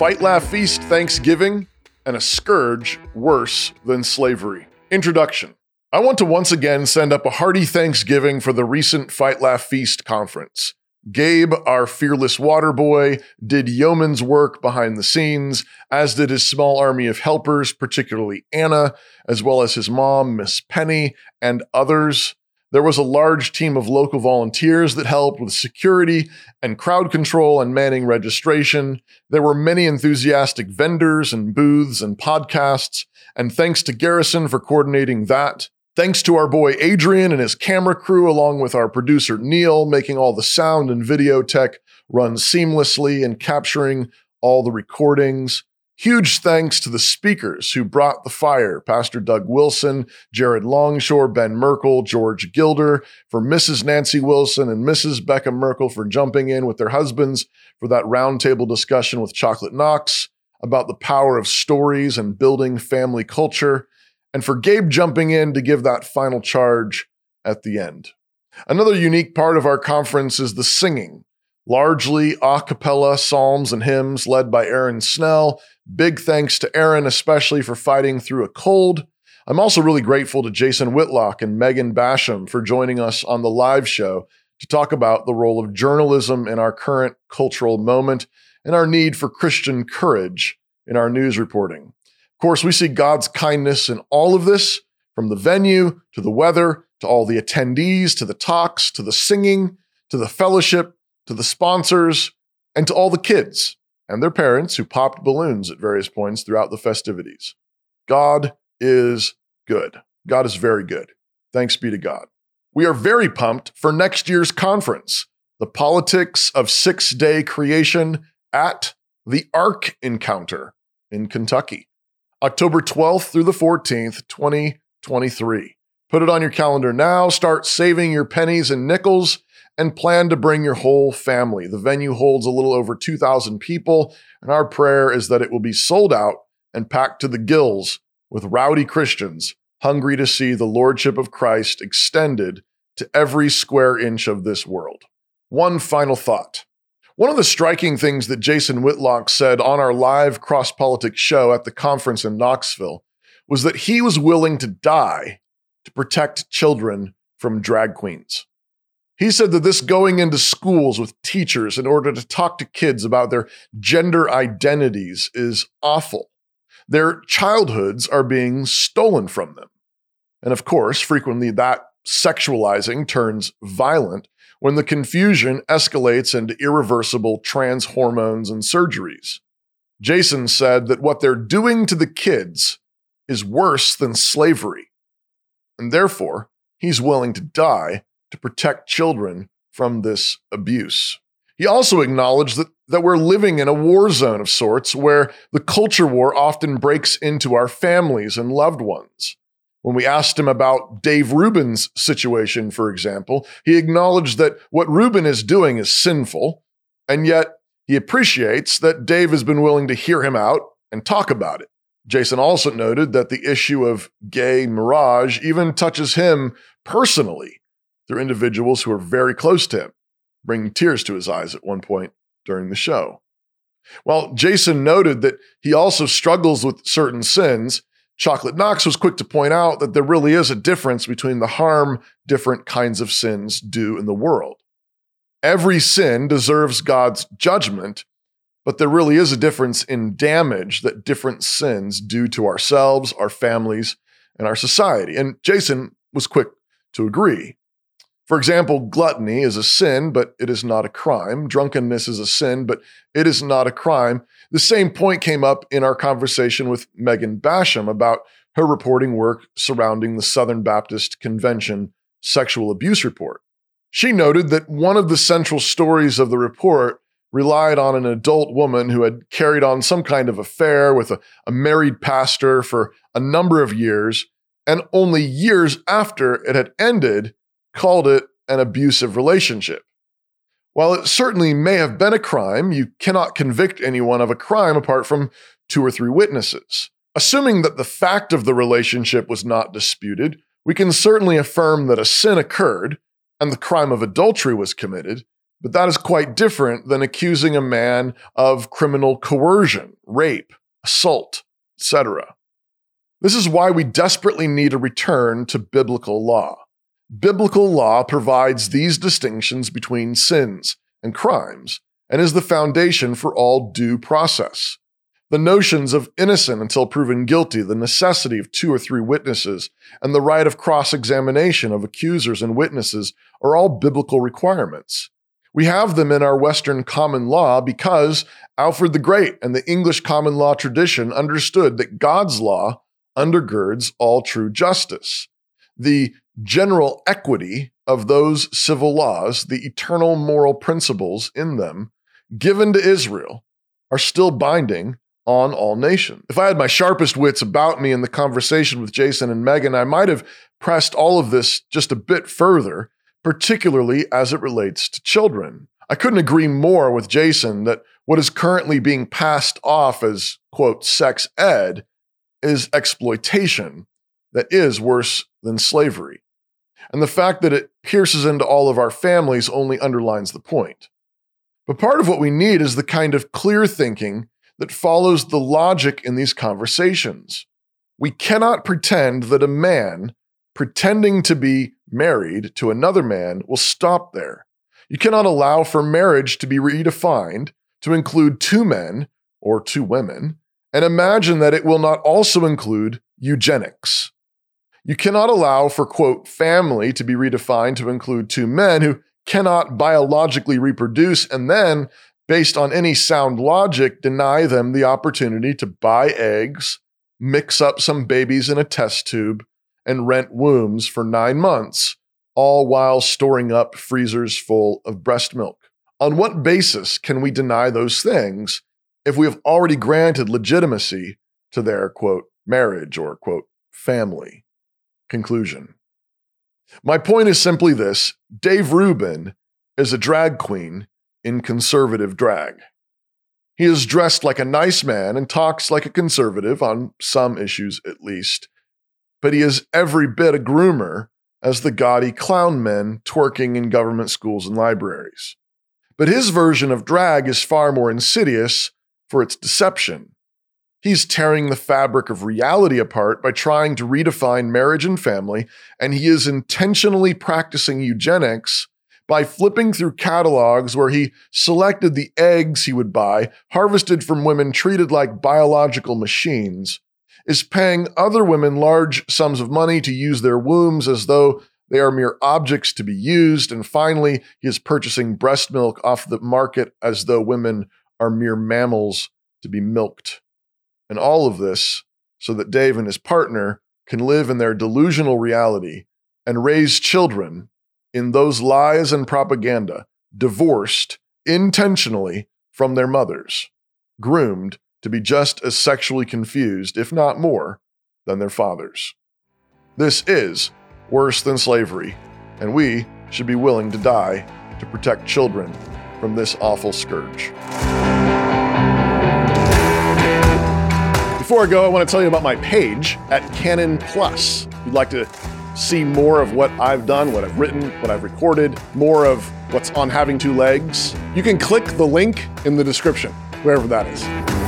Fight, Laugh, Feast Thanksgiving, and a scourge worse than slavery. Introduction I want to once again send up a hearty Thanksgiving for the recent Fight, Laugh, Feast conference. Gabe, our fearless water boy, did yeoman's work behind the scenes, as did his small army of helpers, particularly Anna, as well as his mom, Miss Penny, and others. There was a large team of local volunteers that helped with security and crowd control and manning registration. There were many enthusiastic vendors and booths and podcasts. And thanks to Garrison for coordinating that. Thanks to our boy Adrian and his camera crew, along with our producer Neil, making all the sound and video tech run seamlessly and capturing all the recordings. Huge thanks to the speakers who brought the fire Pastor Doug Wilson, Jared Longshore, Ben Merkel, George Gilder, for Mrs. Nancy Wilson and Mrs. Becca Merkel for jumping in with their husbands for that roundtable discussion with Chocolate Knox about the power of stories and building family culture, and for Gabe jumping in to give that final charge at the end. Another unique part of our conference is the singing largely a cappella psalms and hymns led by Aaron Snell. Big thanks to Aaron, especially for fighting through a cold. I'm also really grateful to Jason Whitlock and Megan Basham for joining us on the live show to talk about the role of journalism in our current cultural moment and our need for Christian courage in our news reporting. Of course, we see God's kindness in all of this, from the venue to the weather to all the attendees to the talks to the singing to the fellowship to the sponsors, and to all the kids and their parents who popped balloons at various points throughout the festivities. God is good. God is very good. Thanks be to God. We are very pumped for next year's conference, the politics of six day creation at the Ark Encounter in Kentucky, October 12th through the 14th, 2023. Put it on your calendar now. Start saving your pennies and nickels and plan to bring your whole family. The venue holds a little over 2,000 people, and our prayer is that it will be sold out and packed to the gills with rowdy Christians hungry to see the Lordship of Christ extended to every square inch of this world. One final thought. One of the striking things that Jason Whitlock said on our live cross politics show at the conference in Knoxville was that he was willing to die to protect children from drag queens. He said that this going into schools with teachers in order to talk to kids about their gender identities is awful. Their childhoods are being stolen from them. And of course, frequently that sexualizing turns violent when the confusion escalates into irreversible trans hormones and surgeries. Jason said that what they're doing to the kids is worse than slavery. And therefore, he's willing to die to protect children from this abuse. He also acknowledged that, that we're living in a war zone of sorts where the culture war often breaks into our families and loved ones. When we asked him about Dave Rubin's situation, for example, he acknowledged that what Rubin is doing is sinful, and yet he appreciates that Dave has been willing to hear him out and talk about it. Jason also noted that the issue of gay mirage even touches him personally through individuals who are very close to him, bringing tears to his eyes at one point during the show. While Jason noted that he also struggles with certain sins, Chocolate Knox was quick to point out that there really is a difference between the harm different kinds of sins do in the world. Every sin deserves God's judgment, but there really is a difference in damage that different sins do to ourselves, our families, and our society. And Jason was quick to agree. For example, gluttony is a sin, but it is not a crime. Drunkenness is a sin, but it is not a crime. The same point came up in our conversation with Megan Basham about her reporting work surrounding the Southern Baptist Convention sexual abuse report. She noted that one of the central stories of the report relied on an adult woman who had carried on some kind of affair with a, a married pastor for a number of years, and only years after it had ended, called it an abusive relationship. While it certainly may have been a crime, you cannot convict anyone of a crime apart from two or three witnesses. Assuming that the fact of the relationship was not disputed, we can certainly affirm that a sin occurred and the crime of adultery was committed, But that is quite different than accusing a man of criminal coercion, rape, assault, etc. This is why we desperately need a return to biblical law. Biblical law provides these distinctions between sins and crimes and is the foundation for all due process. The notions of innocent until proven guilty, the necessity of two or three witnesses, and the right of cross examination of accusers and witnesses are all biblical requirements. We have them in our Western common law because Alfred the Great and the English common law tradition understood that God's law undergirds all true justice. The general equity of those civil laws, the eternal moral principles in them, given to Israel, are still binding on all nations. If I had my sharpest wits about me in the conversation with Jason and Megan, I might have pressed all of this just a bit further, particularly as it relates to children. I couldn't agree more with Jason that what is currently being passed off as, quote, sex ed is exploitation that is worse than slavery. And the fact that it pierces into all of our families only underlines the point. But part of what we need is the kind of clear thinking that follows the logic in these conversations. We cannot pretend that a man pretending to be married to another man will stop there. You cannot allow for marriage to be redefined to include two men or two women and imagine that it will not also include eugenics. You cannot allow for, quote, family to be redefined to include two men who cannot biologically reproduce and then, based on any sound logic, deny them the opportunity to buy eggs, mix up some babies in a test tube, and rent wombs for nine months, all while storing up freezers full of breast milk. On what basis can we deny those things if we have already granted legitimacy to their quote marriage or quote family. Conclusion. My point is simply this Dave Rubin is a drag queen in conservative drag. He is dressed like a nice man and talks like a conservative on some issues at least, but he is every bit a groomer as the gaudy clown men twerking in government schools and libraries. But his version of drag is far more insidious for its deception. He's tearing the fabric of reality apart by trying to redefine marriage and family, and he is intentionally practicing eugenics by flipping through catalogs where he selected the eggs he would buy, harvested from women treated like biological machines, is paying other women large sums of money to use their wombs as though they are mere objects to be used, and finally, he is purchasing breast milk off the market as though women are mere mammals to be milked. And all of this so that Dave and his partner can live in their delusional reality and raise children in those lies and propaganda, divorced intentionally from their mothers, groomed to be just as sexually confused, if not more, than their fathers. This is worse than slavery, and we should be willing to die to protect children from this awful scourge. Before I go, I want to tell you about my page at Canon Plus. If you'd like to see more of what I've done, what I've written, what I've recorded, more of what's on Having Two Legs, you can click the link in the description, wherever that is.